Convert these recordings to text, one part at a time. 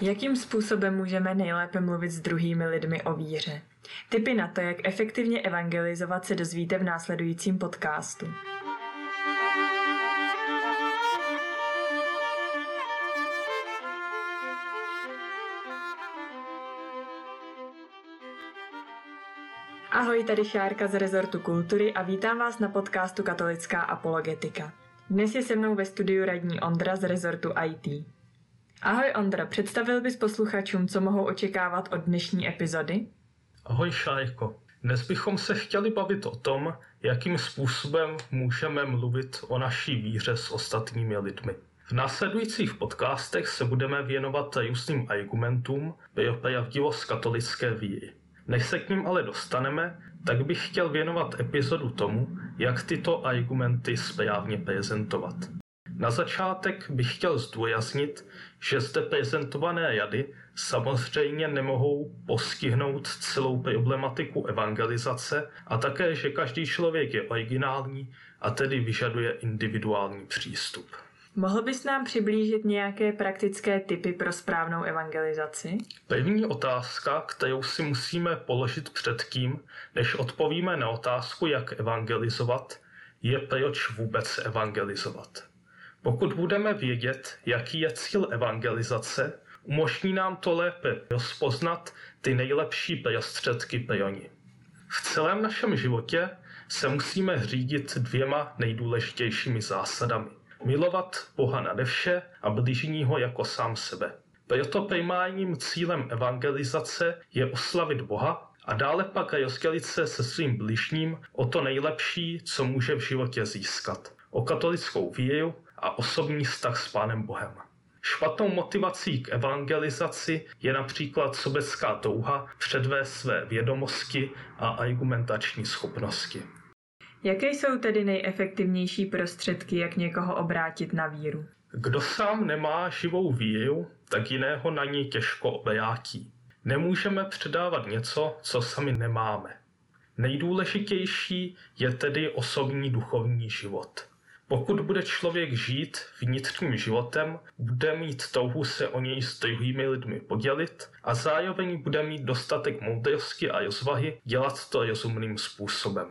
Jakým způsobem můžeme nejlépe mluvit s druhými lidmi o víře? Tipy na to, jak efektivně evangelizovat, se dozvíte v následujícím podcastu. Ahoj, tady Šárka z Rezortu kultury a vítám vás na podcastu Katolická apologetika. Dnes je se mnou ve studiu radní Ondra z Rezortu IT. Ahoj Ondra, představil bys posluchačům, co mohou očekávat od dnešní epizody? Ahoj Šájko. Dnes bychom se chtěli bavit o tom, jakým způsobem můžeme mluvit o naší víře s ostatními lidmi. V následujících podcastech se budeme věnovat různým argumentům pro pravdivost katolické víry. Než se k ním ale dostaneme, tak bych chtěl věnovat epizodu tomu, jak tyto argumenty správně prezentovat. Na začátek bych chtěl zdůraznit, že zde prezentované jady samozřejmě nemohou postihnout celou problematiku evangelizace a také, že každý člověk je originální a tedy vyžaduje individuální přístup. Mohl bys nám přiblížit nějaké praktické typy pro správnou evangelizaci? První otázka, kterou si musíme položit předtím, než odpovíme na otázku, jak evangelizovat, je proč vůbec evangelizovat. Pokud budeme vědět, jaký je cíl evangelizace, umožní nám to lépe rozpoznat ty nejlepší prostředky pro ní. V celém našem životě se musíme řídit dvěma nejdůležitějšími zásadami. Milovat Boha nade vše a bližního jako sám sebe. Proto primárním cílem evangelizace je oslavit Boha a dále pak rozdělit se se svým bližním o to nejlepší, co může v životě získat. O katolickou víru a osobní vztah s Pánem Bohem. Špatnou motivací k evangelizaci je například sobecká touha předvést své vědomosti a argumentační schopnosti. Jaké jsou tedy nejefektivnější prostředky, jak někoho obrátit na víru? Kdo sám nemá živou víru, tak jiného na ní těžko obrátí. Nemůžeme předávat něco, co sami nemáme. Nejdůležitější je tedy osobní duchovní život. Pokud bude člověk žít vnitřním životem, bude mít touhu se o něj s druhými lidmi podělit a zároveň bude mít dostatek moudrosti a rozvahy dělat to rozumným způsobem.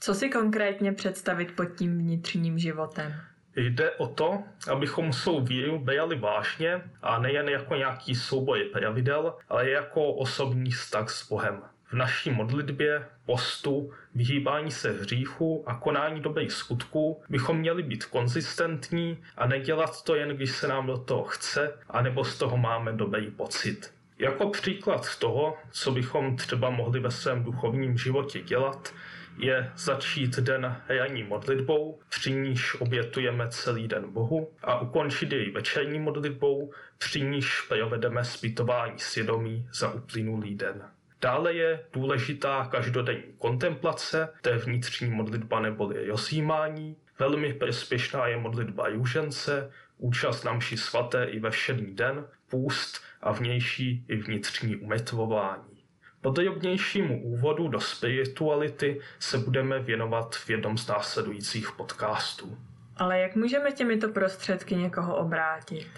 Co si konkrétně představit pod tím vnitřním životem? Jde o to, abychom svou víru brali vážně a nejen jako nějaký souboj pravidel, ale jako osobní vztah s Bohem v naší modlitbě, postu, vyhýbání se hříchu a konání dobrých skutků bychom měli být konzistentní a nedělat to jen, když se nám do toho chce, anebo z toho máme dobrý pocit. Jako příklad toho, co bychom třeba mohli ve svém duchovním životě dělat, je začít den ranní modlitbou, při níž obětujeme celý den Bohu a ukončit jej večerní modlitbou, při níž provedeme zpytování svědomí za uplynulý den. Dále je důležitá každodenní kontemplace, to je vnitřní modlitba neboli rozjímání. Velmi prospěšná je modlitba růžence, účast na mši svaté i ve všední den, půst a vnější i vnitřní umetvování. Podrobnějšímu úvodu do spirituality se budeme věnovat v jednom z následujících podcastů. Ale jak můžeme těmito prostředky někoho obrátit?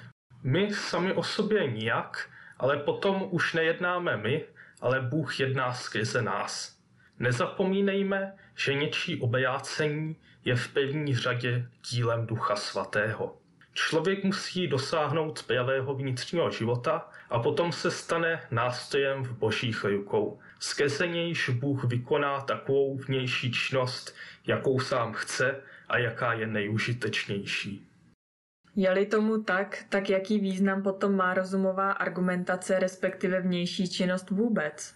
My sami o sobě nijak, ale potom už nejednáme my, ale Bůh jedná skrze nás. Nezapomínejme, že něčí obrácení je v první řadě dílem Ducha Svatého. Člověk musí dosáhnout pravého vnitřního života a potom se stane nástrojem v božích rukou. Skrze nějž Bůh vykoná takovou vnější činnost, jakou sám chce a jaká je nejužitečnější. Je-li tomu tak, tak jaký význam potom má rozumová argumentace, respektive vnější činnost vůbec?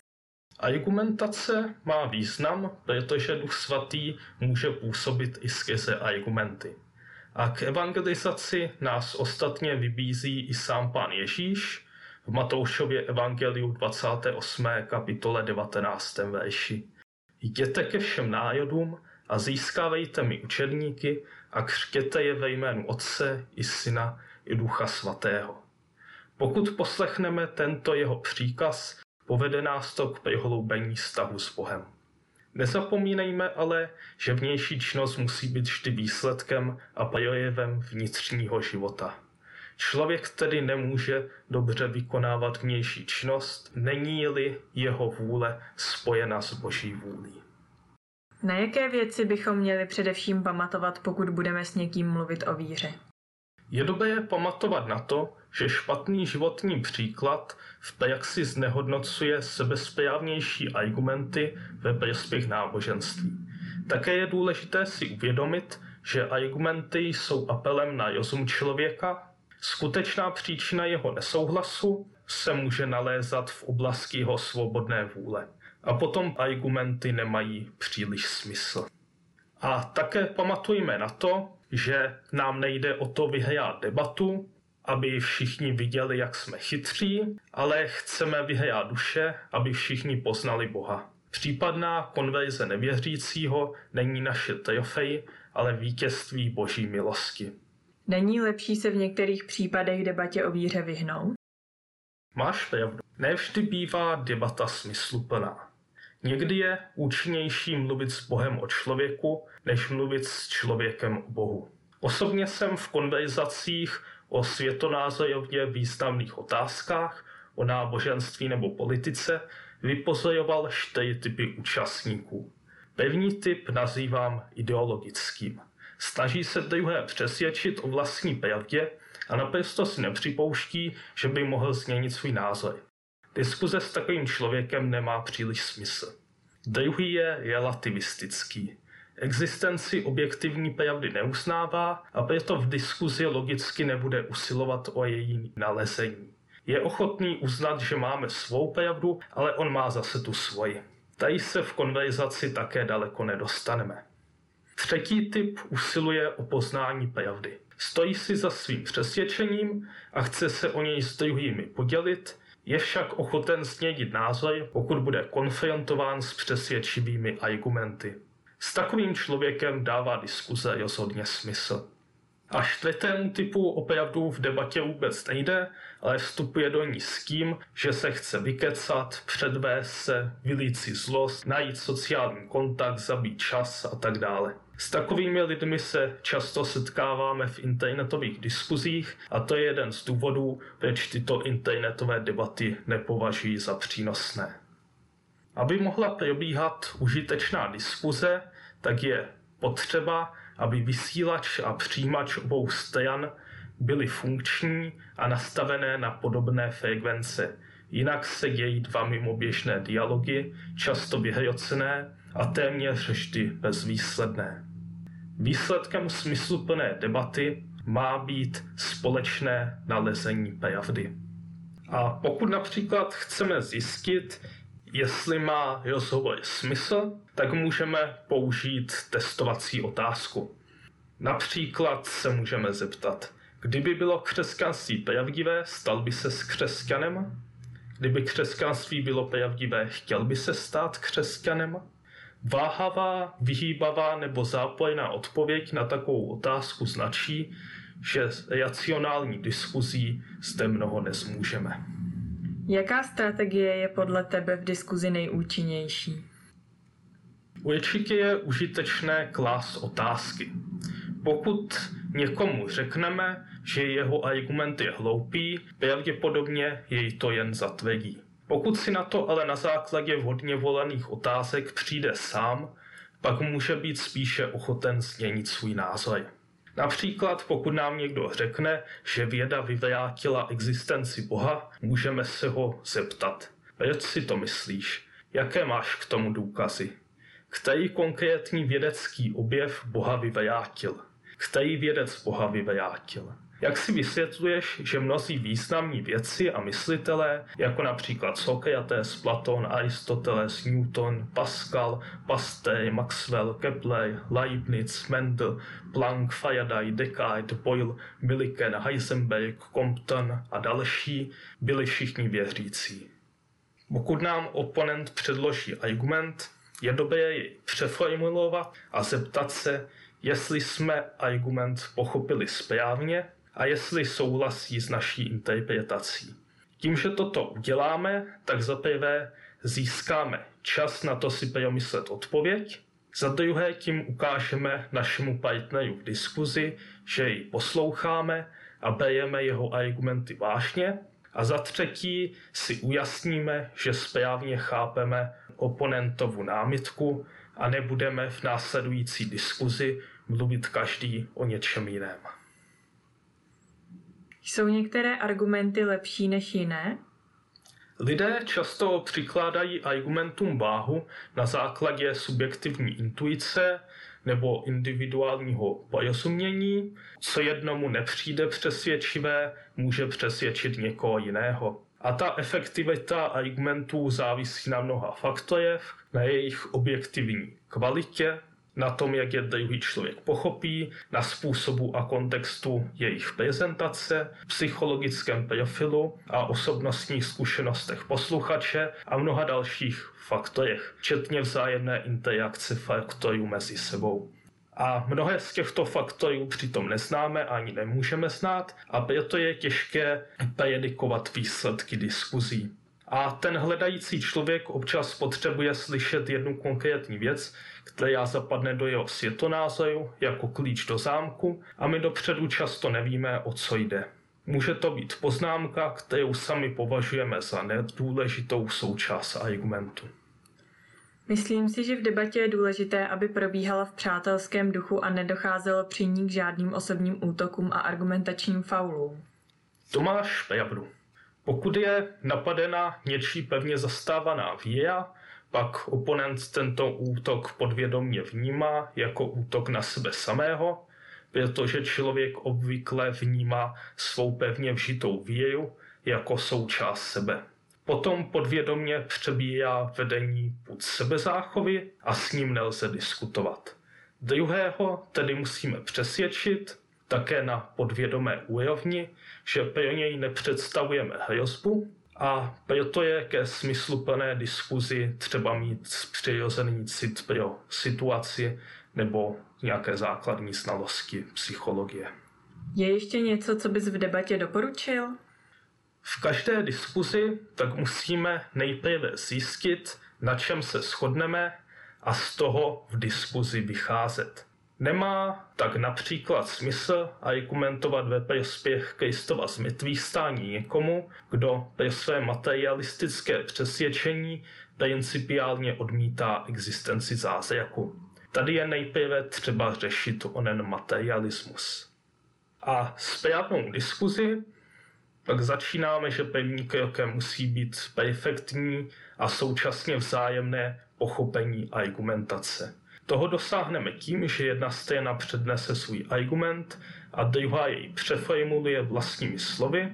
Argumentace má význam, protože Duch Svatý může působit i skrze argumenty. A k evangelizaci nás ostatně vybízí i sám pán Ježíš v Matoušově evangeliu 28. kapitole 19. verši. Jděte ke všem národům a získávejte mi učedníky a křtěte je ve jménu Otce i Syna i Ducha Svatého. Pokud poslechneme tento jeho příkaz, povede nás to k prohloubení vztahu s Bohem. Nezapomínejme ale, že vnější činnost musí být vždy výsledkem a projevem vnitřního života. Člověk tedy nemůže dobře vykonávat vnější činnost, není-li jeho vůle spojena s boží vůlí. Na jaké věci bychom měli především pamatovat, pokud budeme s někým mluvit o víře? Je dobré pamatovat na to, že špatný životní příklad v praxi znehodnocuje sebesprávnější argumenty ve prospěch náboženství. Také je důležité si uvědomit, že argumenty jsou apelem na rozum člověka. Skutečná příčina jeho nesouhlasu se může nalézat v oblasti jeho svobodné vůle. A potom argumenty nemají příliš smysl. A také pamatujme na to, že nám nejde o to vyhrát debatu, aby všichni viděli, jak jsme chytří, ale chceme vyhrát duše, aby všichni poznali Boha. Případná konverze nevěřícího není naše trofej, ale vítězství boží milosti. Není lepší se v některých případech debatě o víře vyhnout? Máš pravdu. Nevždy bývá debata smysluplná. Někdy je účinnější mluvit s Bohem o člověku, než mluvit s člověkem o Bohu. Osobně jsem v konverzacích o světonázorově významných otázkách, o náboženství nebo politice vypozoroval čtyři typy účastníků. První typ nazývám ideologickým. Snaží se druhé přesvědčit o vlastní pravdě a naprosto si nepřipouští, že by mohl změnit svůj názor. Diskuze s takovým člověkem nemá příliš smysl. Druhý je relativistický. Existenci objektivní pravdy neuznává a proto v diskuzi logicky nebude usilovat o její nalezení. Je ochotný uznat, že máme svou pravdu, ale on má zase tu svoji. Tady se v konverzaci také daleko nedostaneme. Třetí typ usiluje o poznání pravdy. Stojí si za svým přesvědčením a chce se o něj s druhými podělit, je však ochoten změnit názor, pokud bude konfrontován s přesvědčivými argumenty. S takovým člověkem dává diskuze rozhodně smysl. A čtvrtému typu opravdu v debatě vůbec nejde, ale vstupuje do ní s tím, že se chce vykecat, předvést se, vylít si zlost, najít sociální kontakt, zabít čas a tak dále. S takovými lidmi se často setkáváme v internetových diskuzích a to je jeden z důvodů, proč tyto internetové debaty nepovažují za přínosné. Aby mohla probíhat užitečná diskuze, tak je potřeba, aby vysílač a přijímač obou stran byly funkční a nastavené na podobné frekvence. Jinak se dějí dva mimoběžné dialogy, často vyhrocené a téměř vždy bezvýsledné. Výsledkem smysluplné debaty má být společné nalezení pravdy. A pokud například chceme zjistit, jestli má rozhovor smysl, tak můžeme použít testovací otázku. Například se můžeme zeptat, kdyby bylo křesťanství pravdivé, stal by se s křesťanem? Kdyby křesťanství bylo pravdivé, chtěl by se stát křesťanem? Váhavá, vyhýbavá nebo zápojná odpověď na takovou otázku značí, že racionální diskuzí zde mnoho nezmůžeme. Jaká strategie je podle tebe v diskuzi nejúčinnější? Určitě je užitečné klást otázky. Pokud někomu řekneme, že jeho argument je hloupý, pravděpodobně jej to jen zatvrdí. Pokud si na to ale na základě vhodně volených otázek přijde sám, pak může být spíše ochoten změnit svůj názor. Například pokud nám někdo řekne, že věda vyvrátila existenci Boha, můžeme se ho zeptat. Proč si to myslíš? Jaké máš k tomu důkazy? Který konkrétní vědecký objev Boha vyvrátil? Který vědec Boha vyvrátil? Jak si vysvětluješ, že mnozí významní věci a myslitelé, jako například Sokrates, Platon, Aristoteles, Newton, Pascal, Pasteur, Maxwell, Kepler, Leibniz, Mendel, Planck, Faraday, Descartes, Boyle, Millikan, Heisenberg, Compton a další, byli všichni věřící. Pokud nám oponent předloží argument, je dobré jej přeformulovat a zeptat se, jestli jsme argument pochopili správně a jestli souhlasí s naší interpretací. Tím, že toto uděláme, tak za prvé získáme čas na to si promyslet odpověď, za druhé tím ukážeme našemu partneru v diskuzi, že ji posloucháme a bereme jeho argumenty vážně. A za třetí si ujasníme, že správně chápeme oponentovu námitku a nebudeme v následující diskuzi mluvit každý o něčem jiném. Jsou některé argumenty lepší než jiné? Lidé často přikládají argumentům váhu na základě subjektivní intuice nebo individuálního porozumění. Co jednomu nepřijde přesvědčivé, může přesvědčit někoho jiného. A ta efektivita argumentů závisí na mnoha faktorech, na jejich objektivní kvalitě, na tom, jak je druhý člověk pochopí, na způsobu a kontextu jejich prezentace, psychologickém profilu a osobnostních zkušenostech posluchače a mnoha dalších faktorech, včetně vzájemné interakce faktorů mezi sebou. A mnohé z těchto faktorů přitom neznáme ani nemůžeme znát a proto je těžké predikovat výsledky diskuzí. A ten hledající člověk občas potřebuje slyšet jednu konkrétní věc, která zapadne do jeho světonázoru jako klíč do zámku a my dopředu často nevíme, o co jde. Může to být poznámka, kterou sami považujeme za nedůležitou součást argumentu. Myslím si, že v debatě je důležité, aby probíhala v přátelském duchu a nedocházelo při ní k žádným osobním útokům a argumentačním faulům. To máš pravdu. Pokud je napadena něčí pevně zastávaná víra, pak oponent tento útok podvědomně vnímá jako útok na sebe samého, protože člověk obvykle vnímá svou pevně vžitou víru jako součást sebe. Potom podvědomně přebírá vedení půd sebezáchovy a s ním nelze diskutovat. Druhého tedy musíme přesvědčit, také na podvědomé úrovni, že pro něj nepředstavujeme hrozbu a proto je ke smysluplné diskuzi třeba mít přirozený cit pro situaci nebo nějaké základní znalosti psychologie. Je ještě něco, co bys v debatě doporučil? V každé diskuzi tak musíme nejprve zjistit, na čem se shodneme a z toho v diskuzi vycházet. Nemá tak například smysl argumentovat ve prospěch Kristova zmrtvých stání někomu, kdo pro své materialistické přesvědčení principiálně odmítá existenci zázraku. Tady je nejprve třeba řešit onen materialismus. A správnou diskuzi pak začínáme, že první krokem musí být perfektní a současně vzájemné pochopení argumentace. Toho dosáhneme tím, že jedna strana přednese svůj argument a druhá jej přeformuluje vlastními slovy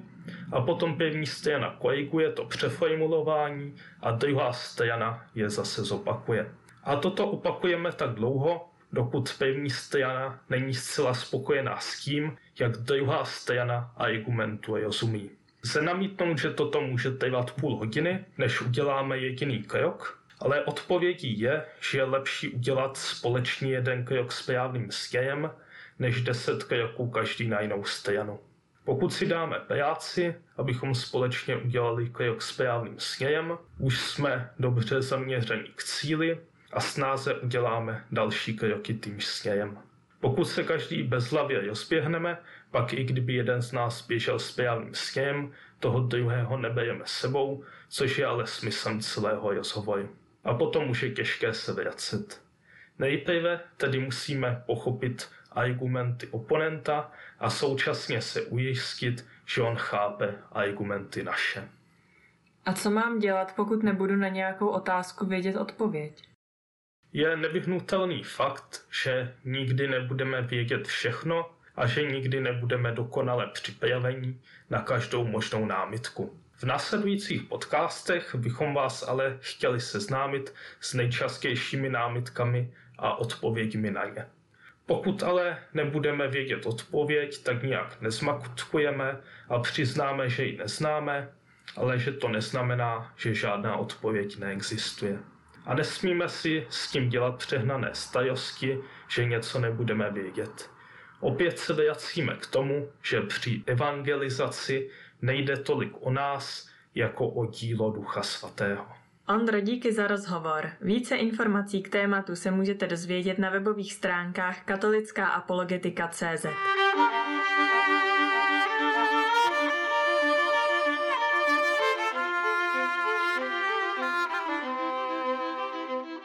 a potom první strana koriguje to přeformulování a druhá strana je zase zopakuje. A toto opakujeme tak dlouho, dokud první strana není zcela spokojená s tím, jak druhá strana argumentu rozumí. Se namítnout, že toto může trvat půl hodiny, než uděláme jediný krok, ale odpovědí je, že je lepší udělat společně jeden krok správným směrem, než deset kroků každý na jinou stranu. Pokud si dáme práci, abychom společně udělali krok správným směrem, už jsme dobře zaměření k cíli a snáze uděláme další kroky tím směrem. Pokud se každý bezhlavě rozběhneme, pak i kdyby jeden z nás běžel správným směrem, toho druhého nebereme sebou, což je ale smyslem celého rozhovoru a potom už je těžké se vracet. Nejprve tedy musíme pochopit argumenty oponenta a současně se ujistit, že on chápe argumenty naše. A co mám dělat, pokud nebudu na nějakou otázku vědět odpověď? Je nevyhnutelný fakt, že nikdy nebudeme vědět všechno a že nikdy nebudeme dokonale připraveni na každou možnou námitku. V následujících podcastech bychom vás ale chtěli seznámit s nejčastějšími námitkami a odpověďmi na ně. Pokud ale nebudeme vědět odpověď, tak nějak nezmakutkujeme a přiznáme, že ji neznáme, ale že to neznamená, že žádná odpověď neexistuje. A nesmíme si s tím dělat přehnané starosti, že něco nebudeme vědět. Opět se vracíme k tomu, že při evangelizaci nejde tolik o nás, jako o dílo Ducha Svatého. Ondro, díky za rozhovor. Více informací k tématu se můžete dozvědět na webových stránkách katolická apologetika.cz.